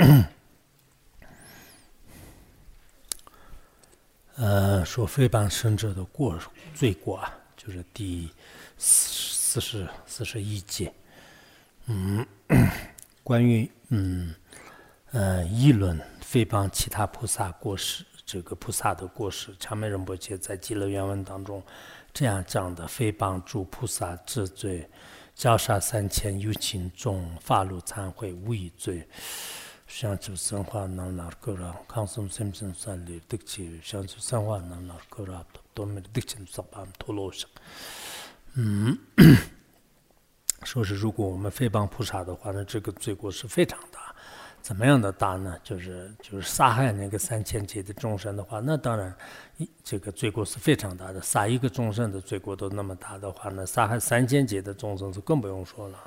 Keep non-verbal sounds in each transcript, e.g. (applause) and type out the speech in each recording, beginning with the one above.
(coughs) 呃，说非谤生者的过罪过啊，就是第四十四十一节。嗯，(coughs) 关于嗯呃议论非谤其他菩萨过失。这个菩萨的过失，长眉仁波切在《极乐原文》当中这样讲的：非谤诸菩萨治罪，教杀三千有情众，发露忏悔无一罪。像这生化能那个了，康松 sem sem 三里得起，像这生化能那个了，都没得起十八陀罗上。嗯，(coughs) 说是如果我们诽谤菩萨的话，那这个罪过是非常大。怎么样的大呢？就是就是杀害那个三千劫的众生的话，那当然，这个罪过是非常大的。杀一个众生的罪过都那么大的话，那杀害三千劫的众生就更不用说了。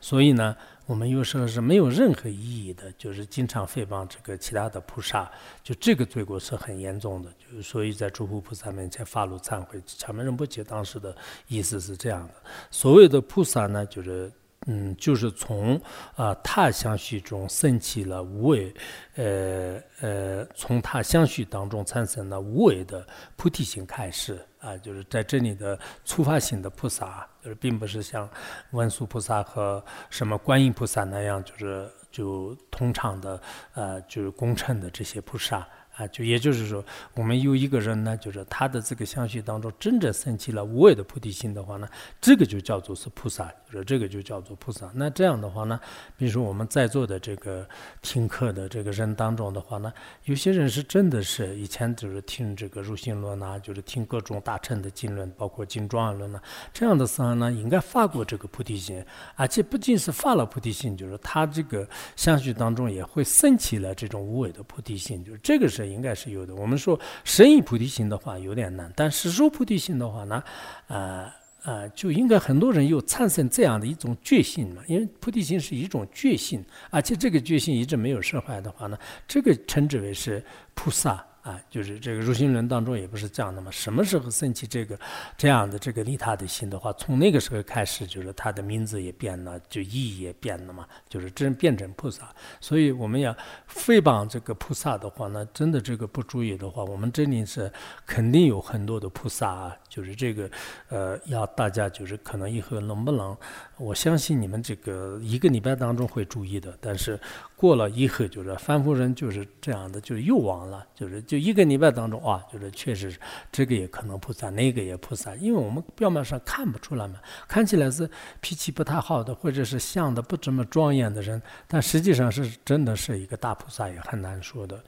所以呢，我们又说是没有任何意义的，就是经常诽谤这个其他的菩萨，就这个罪过是很严重的。就所以在诸佛菩萨面前发露忏悔。前面人不解当时的意思是这样的：所谓的菩萨呢，就是。嗯，就是从啊他相续中升起了无为，呃呃，从他相续当中产生了无为的菩提心开始啊，就是在这里的初发性的菩萨，就是并不是像文殊菩萨和什么观音菩萨那样，就是就通常的呃就是功成的这些菩萨。啊，就也就是说，我们有一个人呢，就是他的这个相续当中真正升起了无为的菩提心的话呢，这个就叫做是菩萨，就是这个就叫做菩萨。那这样的话呢，比如说我们在座的这个听课的这个人当中的话呢，有些人是真的是以前就是听这个入心论呐，就是听各种大乘的经论，包括经庄论呐，这样的时候呢，应该发过这个菩提心，而且不仅是发了菩提心，就是他这个相续当中也会升起了这种无为的菩提心，就是这个是。应该是有的。我们说神意菩提心的话有点难，但是入菩提心的话呢，呃啊，就应该很多人有产生这样的一种决心嘛。因为菩提心是一种决心，而且这个决心一直没有释怀的话呢，这个称之为是菩萨。啊，就是这个入心论当中也不是这样的嘛。什么时候升起这个这样的这个利他的心的话，从那个时候开始，就是他的名字也变了，就意义也变了嘛。就是真变成菩萨。所以我们要诽谤这个菩萨的话呢，真的这个不注意的话，我们这里是肯定有很多的菩萨啊。就是这个，呃，要大家就是可能以后能不能，我相信你们这个一个礼拜当中会注意的，但是过了以后就是凡夫人就是这样的，就是又忘了，就是就一个礼拜当中啊，就是确实这个也可能菩萨，那个也菩萨，因为我们表面上看不出来嘛，看起来是脾气不太好的，或者是像的不怎么庄严的人，但实际上是真的是一个大菩萨也很难说的，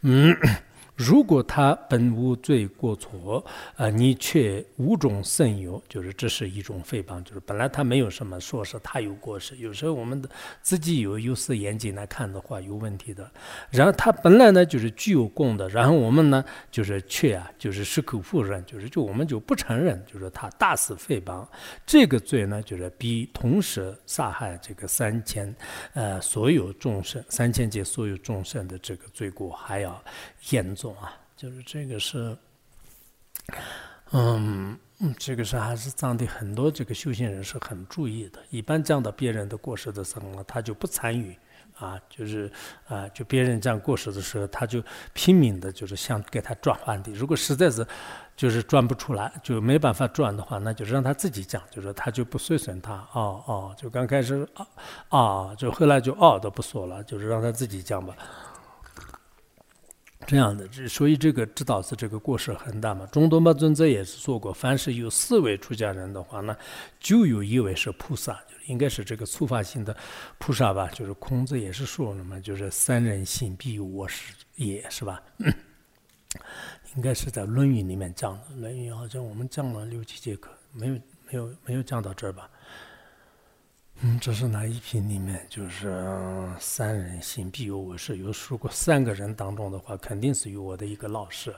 嗯。如果他本无罪过错，啊，你却无中生有，就是这是一种诽谤，就是本来他没有什么，说是他有过失。有时候我们的自己有有色眼睛来看的话，有问题的。然后他本来呢就是具有功的，然后我们呢就是却啊，就是矢口否认，就是就我们就不承认，就是他大肆诽谤。这个罪呢，就是比同时杀害这个三千，呃，所有众生三千界所有众生的这个罪过还要严重。懂啊，就是这个是，嗯，这个是还是藏地很多这个修行人是很注意的。一般讲到别人的过失的时候呢，他就不参与啊，就是啊，就别人讲过失的时候，他就拼命的，就是想给他转换的。如果实在是就是转不出来，就没办法转的话，那就让他自己讲，就是他就不碎损他。哦哦，就刚开始啊啊，就后来就哦都不说了，就是让他自己讲吧。这样的，这所以这个指导是这个过失很大嘛。中多巴尊者也是说过，凡是有四位出家人的话呢，就有一位是菩萨，应该是这个初发性的菩萨吧。就是孔子也是说了嘛，就是三人行必有我师也是吧？应 (clears throat) 应该是在《论语》里面讲的，《论语》好像我们讲了六七节课，没有没有没有讲到这儿吧？嗯，这是哪一品里面？就是三人行，必有我师。有如果三个人当中的话，肯定是有我的一个老师。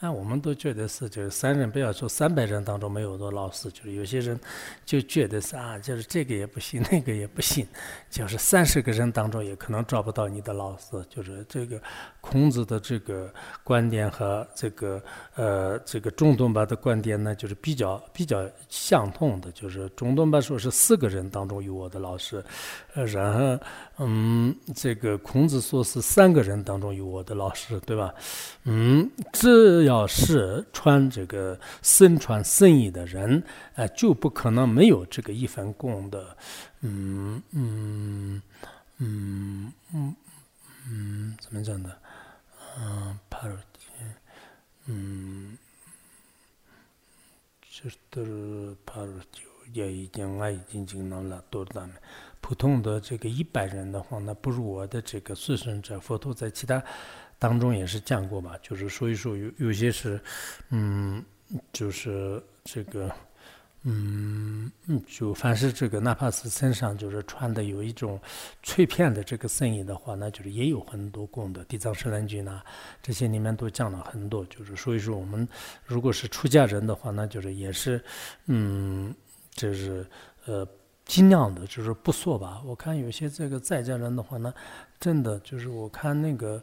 啊，我们都觉得是，就是三人不要说三百人当中没有的老师，就是有些人就觉得是啊，就是这个也不行，那个也不行，(laughs) 就是三十个人当中也可能找不到你的老师。就是这个孔子的这个观点和这个呃这个中东巴的观点呢，就是比较比较相同的。就是中东巴说是四个人当中有我的老师，然后嗯，这个孔子说是三个人当中有我的老师，对吧？嗯，只。要是穿这个身穿圣衣的人，呃，就不可能没有这个一分功的。嗯嗯嗯嗯嗯，怎么讲的？嗯，帕罗提，嗯，就是帕罗提也已经我已经经能了多大普通的这个一百人的话，那不如我的这个随身者佛陀在其他。当中也是讲过吧，就是所以说有有些是，嗯，就是这个，嗯嗯，就凡是这个，哪怕是身上就是穿的有一种脆片的这个僧衣的话，那就是也有很多功德。地藏十轮经呐，这些里面都讲了很多。就是所以说我们如果是出家人的话，那就是也是，嗯，就是呃，尽量的就是不说吧。我看有些这个在家人的话呢，真的就是我看那个。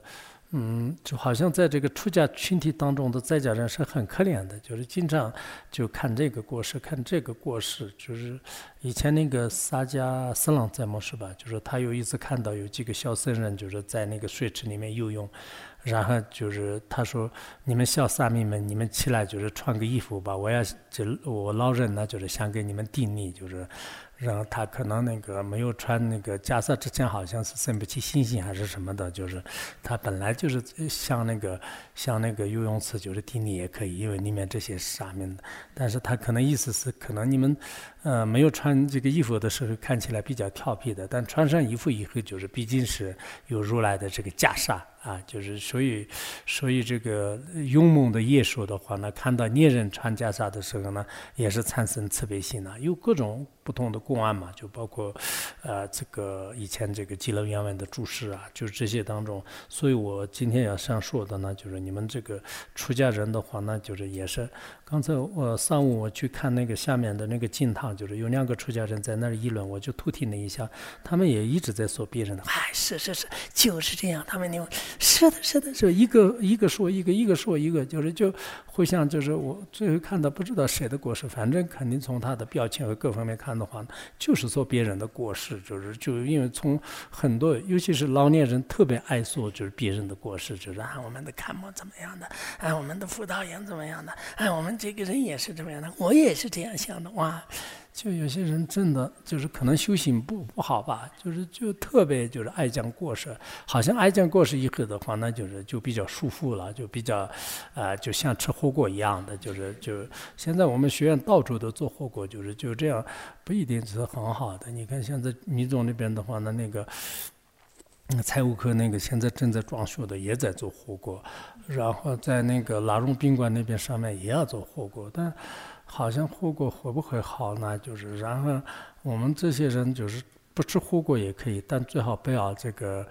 嗯，就好像在这个出家群体当中的在家人是很可怜的，就是经常就看这个过世，看这个过世。就是以前那个萨迦斯朗在么是吧？就是他有一次看到有几个小僧人就是在那个水池里面游泳，然后就是他说：“你们小沙弥们，你们起来就是穿个衣服吧，我要就我老人呢，就是想给你们定力，就是。”然后他可能那个没有穿那个袈裟之前，好像是生不起信心还是什么的，就是他本来就是像那个像那个游泳池，就是听你也可以，因为里面这些沙弥的。但是他可能意思是，可能你们呃没有穿这个衣服的时候看起来比较调皮的，但穿上衣服以后，就是毕竟是有如来的这个袈裟。啊，就是所以，所以这个勇猛的野兽的话呢，看到猎人穿袈裟的时候呢，也是产生慈悲心呐。有各种不同的公案嘛，就包括，呃，这个以前这个极乐原文的注释啊，就是这些当中。所以我今天要想说的呢，就是你们这个出家人的话呢，就是也是。刚才我上午我去看那个下面的那个经堂，就是有两个出家人在那儿议论，我就偷听了一下，他们也一直在说别人的。哎，是是是，就是这样。他们那是的，是的，是一个一个说一个，一个说一个，就是就互相就是我最后看到不知道谁的过失，反正肯定从他的表情和各方面看的话，就是说别人的过失，就是就因为从很多，尤其是老年人特别爱说就是别人的过失，就是啊我们的看摩怎么样的，哎我们的辅导员怎么样的，哎我们。这个人也是这么样的，我也是这样想的哇！就有些人真的就是可能修行不不好吧，就是就特别就是爱讲过失，好像爱讲过失以后的话，那就是就比较舒服了，就比较，啊，就像吃火锅一样的，就是就现在我们学院到处都做火锅，就是就这样，不一定是很好的。你看现在米总那边的话呢，那个。财务科那个现在正在装修的也在做火锅，然后在那个拉荣宾馆那边上面也要做火锅，但好像火锅会不会好呢？就是然后我们这些人就是不吃火锅也可以，但最好不要这个。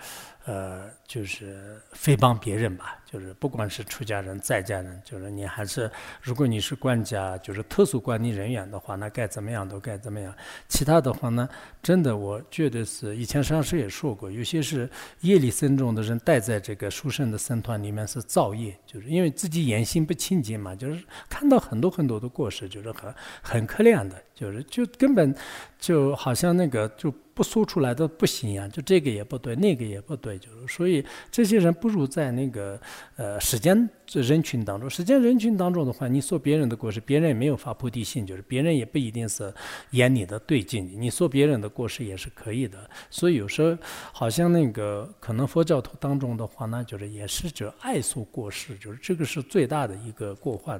呃，就是非帮别人吧，就是不管是出家人、在家人，就是你还是，如果你是官家，就是特殊管理人员的话，那该怎么样都该怎么样。其他的话呢，真的，我觉得是以前上师也说过，有些是业力深重的人待在这个书生的僧团里面是造业，就是因为自己言行不清净嘛，就是看到很多很多的过失，就是很很可怜的，就是就根本就好像那个就。不说出来的不行呀，就这个也不对，那个也不对，所以这些人不如在那个呃时间这人群当中，实际上人群当中的话，你说别人的过失，别人也没有发菩提心，就是别人也不一定是眼里的对境，你说别人的过失也是可以的。所以有时候好像那个可能佛教徒当中的话，那就是也是就爱说过失，就是这个是最大的一个过患。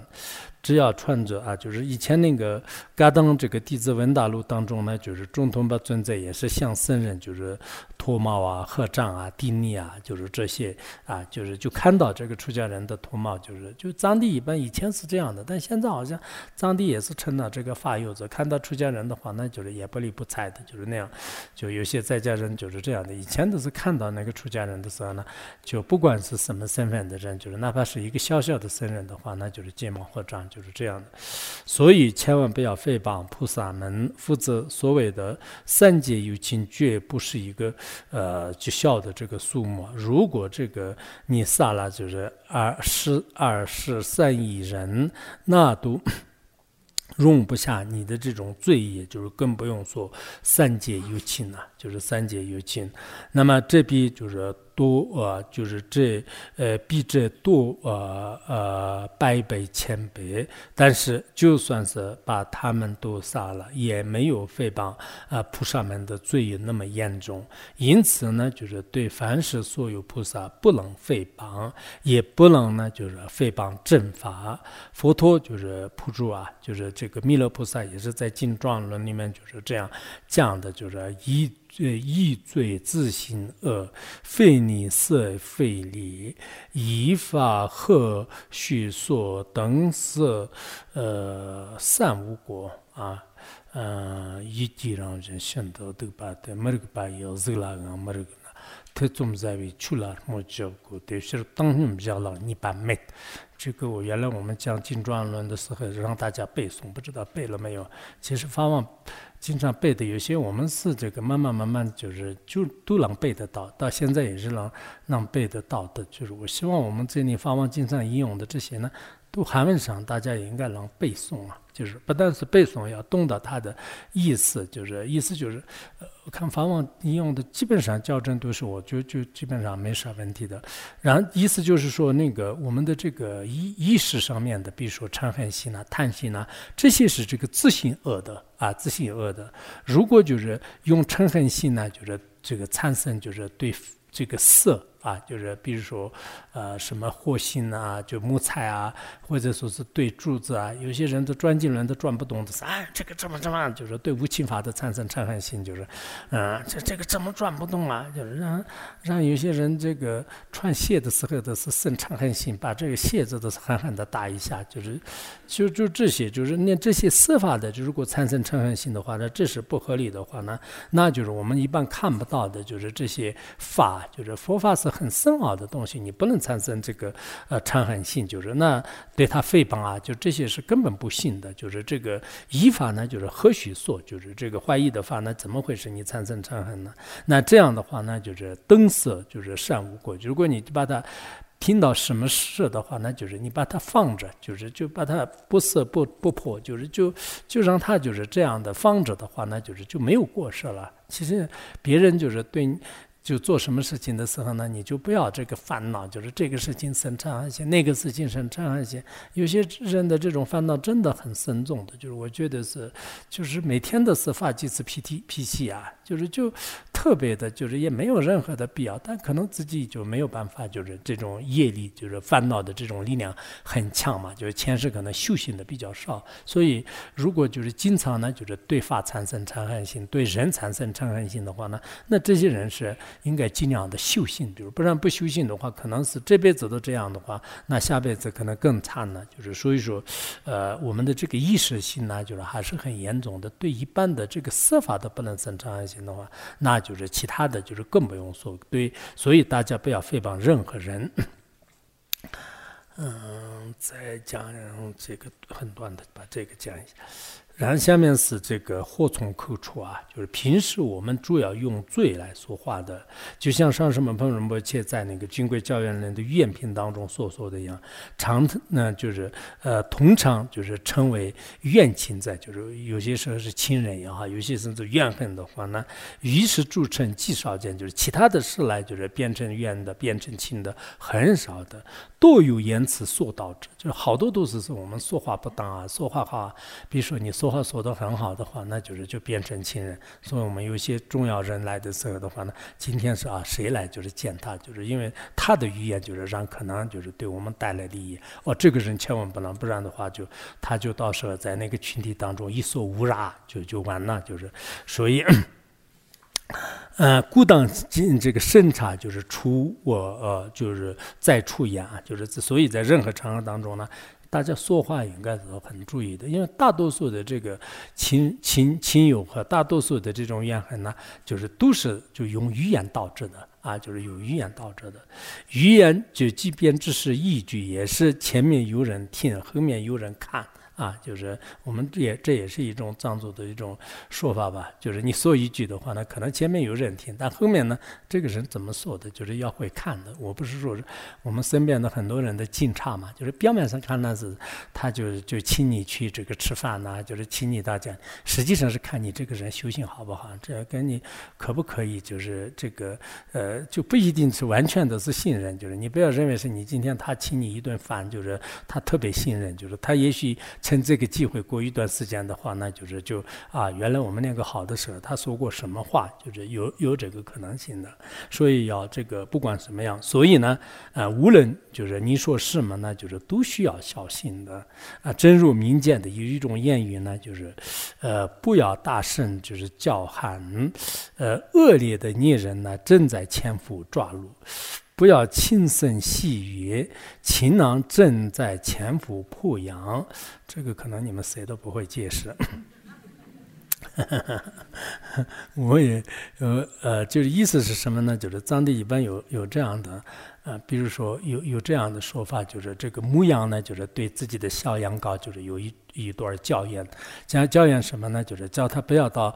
只要穿着啊，就是以前那个嘎当这个弟子文大路当中呢，就是中通巴存在也是。是像僧人，就是脱帽啊、合掌啊、顶礼啊，就是这些啊，就是就看到这个出家人的脱帽。貌，就是就藏地一般以前是这样的，但现在好像藏地也是成了这个发幼子，看到出家人的话，那就是也不理不睬的，就是那样。就有些在家人就是这样的，以前都是看到那个出家人的时候呢，就不管是什么身份的人，就是哪怕是一个小小的僧人的话，那就是睫毛合掌，就是这样的。所以千万不要诽谤菩萨们，否则所谓的三界有情绝不是一个呃就小的这个数目。如果这个你杀了就是二十二十三亿人，那都。(coughs) 容不下你的这种罪业，就是更不用说三界有情了，就是三界有情。那么这笔就是。多呃，就是这呃，比这多呃呃百倍千倍。但是就算是把他们都杀了，也没有诽谤啊菩萨们的罪业那么严重。因此呢，就是对凡是所有菩萨不能诽谤，也不能呢就是诽谤正法。佛陀就是普助啊，就是这个弥勒菩萨也是在《经状论》里面就是这样讲的，就是一。罪易罪自行恶，非你色非礼，依法何须说等是，呃，三无果啊，嗯，一地让人想到都把的，没个把要走了个，没个那，他总在为去了莫教过，但是当你们讲了，你把没。这个我原来我们讲经状论的时候，让大家背诵，不知道背了没有？其实法王经常背的，有些我们是这个慢慢慢慢就是就都能背得到，到现在也是能能背得到的。就是我希望我们这里法王经常引用的这些呢。读韩文上，大家也应该能背诵啊。就是不但是背诵，要懂得它的意思。就是意思就是，呃，看法王引用的基本上校正都是，我就就基本上没啥问题的。然后意思就是说，那个我们的这个意意识上面的，比如说嗔恨心呐、贪心呐，这些是这个自性恶的啊，自性恶的。如果就是用嗔恨心呢，就是这个产生，就是对这个色。啊，就是比如说，呃，什么火星啊，就木材啊，或者说是对柱子啊，有些人都转经轮都转不动的，是哎，这个怎么怎么，就是对无情法的产生嗔恨心，就是，嗯，这这个怎么转不动啊？就是让让有些人这个穿鞋的时候都是生嗔恨心，把这个鞋子都是狠狠的打一下，就是，就就这些，就是那这些司法的，就如果产生嗔恨心的话，那这是不合理的话呢，那就是我们一般看不到的，就是这些法，就是佛法是。很深奥的东西，你不能产生这个呃嗔恨心，就是那对他诽谤啊，就这些是根本不信的。就是这个依法呢，就是何许说，就是这个怀疑的话，那怎么会使你产生嗔恨呢？那这样的话呢，就是灯色，就是善无过。如果你把它听到什么事的话，那就是你把它放着，就是就把它不色不不破，就是就就让它就是这样的放着的话，那就是就没有过失了。其实别人就是对。就做什么事情的时候呢，你就不要这个烦恼，就是这个事情生嗔恨心，那个事情生嗔恨心。有些人的这种烦恼真的很深重的，就是我觉得是，就是每天都是发几次脾气脾气啊，就是就特别的，就是也没有任何的必要，但可能自己就没有办法，就是这种业力，就是烦恼的这种力量很强嘛，就是前世可能修行的比较少，所以如果就是经常呢，就是对法产生嗔恨心，对人产生嗔恨心的话呢，那这些人是。应该尽量的修行，就是不然不修行的话，可能是这辈子都这样的话，那下辈子可能更惨呢。就是所以说，呃，我们的这个意识性呢，就是还是很严重的。对一般的这个色法都不能生嗔恨心的话，那就就是其他的就是更不用说。对，所以大家不要诽谤任何人。嗯，再讲这个很短的，把这个讲一下。然后下面是这个祸从口出啊，就是平时我们主要用罪来说话的，就像上师们彭仁波切在那个《金贵教员人的愿品当中所说的一样，常呢就是呃通常就是称为怨亲在，就是有些时候是亲人也好，有些甚至怨恨的话呢，于是铸成极少见，就是其他的事来就是变成怨的，变成亲的很少的，多有言辞所导致，就是好多都是说我们说话不当啊，说话哈，比如说你。说话说得很好的话，那就是就变成亲人。所以我们有些重要人来的时候的话呢，今天是啊，谁来就是见他，就是因为他的语言就是让可能就是对我们带来利益。哦，这个人千万不能，不然的话就他就到时候在那个群体当中一说无染就就完了。就是所以，呃，故当进这个审查，就是出我呃，就是再出言啊，就是所以在任何场合当中呢。大家说话应该是很注意的，因为大多数的这个亲亲亲友和大多数的这种怨恨呢，就是都是就用语言导致的啊，就是用语言导致的。语言就即便只是一句，也是前面有人听，后面有人看。啊，就是我们这也这也是一种藏族的一种说法吧。就是你说一句的话呢，可能前面有人听，但后面呢，这个人怎么说的，就是要会看的。我不是说我们身边的很多人的进差嘛，就是表面上看那是他就就请你去这个吃饭呐，就是请你大家，实际上是看你这个人修行好不好，这跟你可不可以，就是这个呃，就不一定是完全的是信任。就是你不要认为是你今天他请你一顿饭，就是他特别信任，就是他也许。趁这个机会过一段时间的话，那就是就啊，原来我们那个好的时候，他说过什么话，就是有有这个可能性的。所以要这个不管什么样，所以呢，啊，无论就是你说什么呢，就是都需要小心的。啊，真如民间的有一种谚语呢，就是，呃，不要大声就是叫喊，呃，恶劣的孽人呢正在潜伏抓路。不要轻声细语，情郎正在潜伏破阳。这个可能你们谁都不会解释。(laughs) 我也呃呃，就是意思是什么呢？就是藏地一般有有这样的。啊，比如说有有这样的说法，就是这个牧羊呢，就是对自己的小羊羔，就是有一一段教言，讲教言什么呢？就是叫他不要到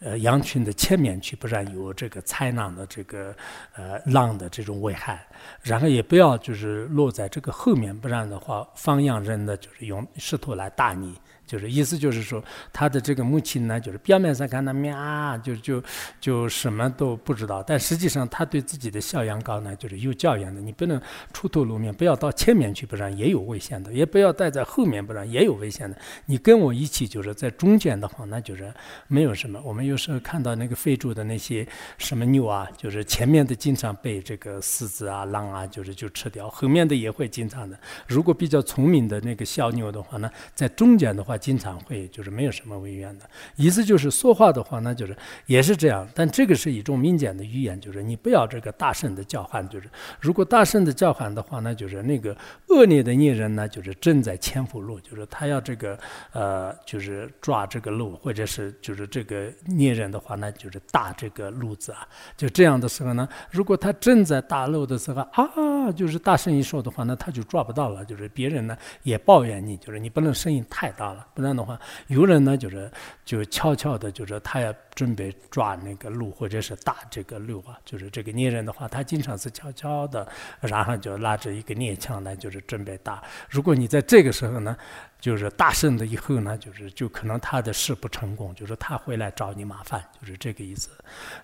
呃羊群的前面去，不然有这个豺狼的这个呃狼的这种危害，然后也不要就是落在这个后面，不然的话放羊人呢，就是用石头来打你。就是意思就是说，他的这个母亲呢，就是表面上看他喵，就就就什么都不知道，但实际上他对自己的小羊羔呢，就是有教养的。你不能出头露面，不要到前面去，不然也有危险的；也不要待在后面，不然也有危险的。你跟我一起，就是在中间的话，那就是没有什么。我们有时候看到那个非洲的那些什么牛啊，就是前面的经常被这个狮子啊、狼啊，就是就吃掉，后面的也会经常的。如果比较聪明的那个小牛的话呢，在中间的话。经常会就是没有什么违愿的意思，就是说话的话呢，就是也是这样。但这个是一种民间的语言，就是你不要这个大声的叫喊。就是如果大声的叫喊的话呢，就是那个恶劣的孽人呢，就是正在潜伏路，就是他要这个呃，就是抓这个路，或者是就是这个孽人的话呢，就是打这个路子啊。就这样的时候呢，如果他正在打路的时候啊，就是大声一说的话，那他就抓不到了。就是别人呢也抱怨你，就是你不能声音太大了。不然的话，有人呢就是就悄悄的，就是他要准备抓那个鹿，或者是打这个鹿啊。就是这个猎人的话，他经常是悄悄的，然后就拉着一个猎枪呢，就是准备打。如果你在这个时候呢，就是大胜的以后呢，就是就可能他的事不成功，就是他会来找你麻烦，就是这个意思。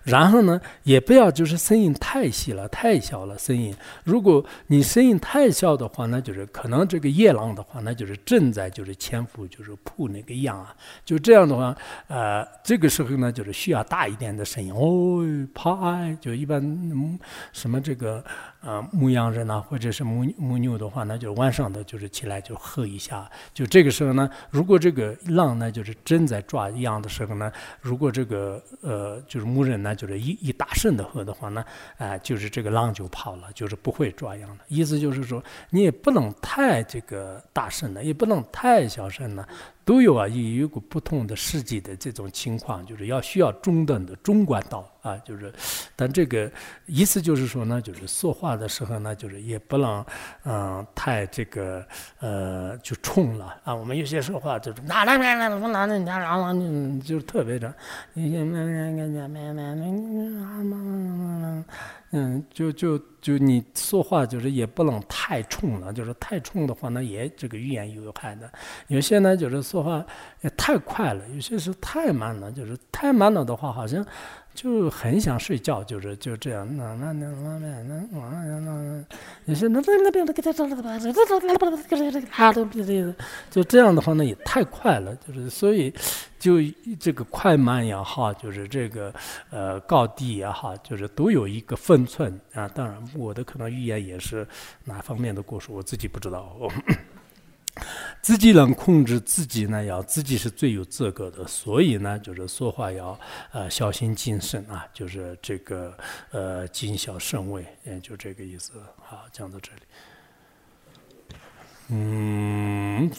然后呢，也不要就是声音太细了，太小了声音。如果你声音太小的话，那就是可能这个夜郎的话，那就是正在就是潜伏，就是扑那个羊啊。就这样的话，呃，这个时候呢，就是需要大一点的声音哦，啪，就一般什么这个。呃，牧羊人呐，或者是牧牧牛的话，那就晚上的就是起来就喝一下。就这个时候呢，如果这个狼呢就是正在抓羊的时候呢，如果这个呃就是牧人呢就是一一大声的喝的话呢，啊，就是这个狼就跑了，就是不会抓羊的。意思就是说，你也不能太这个大声的，也不能太小声的。都有啊，有有个不同的世纪的这种情况，就是要需要中等的中管道啊，就是，但这个意思就是说呢，就是说话的时候呢，就是也不能嗯，太这个呃，就冲了。啊，我们有些说话就这种，嗯，就特别的，嗯，就就就你说话就是也不能太冲了，就是太冲的话呢，也这个语言有害的。有些呢，就是说话也太快了，有些是太慢了，就是太慢了的话，好像。就很想睡觉，就是就这样，那那那那那那那那，也是那那那边的给他找了个吧，就这样的话呢，也太快了，就是所以就这个快慢也好，就是这个呃高低也好，就是都有一个分寸啊。当然，我的可能预言也是哪方面的过失，我自己不知道。自己能控制自己呢，要自己是最有资格的，所以呢，就是说话要呃小心谨慎啊，就是这个呃谨小慎微，也就这个意思。好，讲到这里。嗯，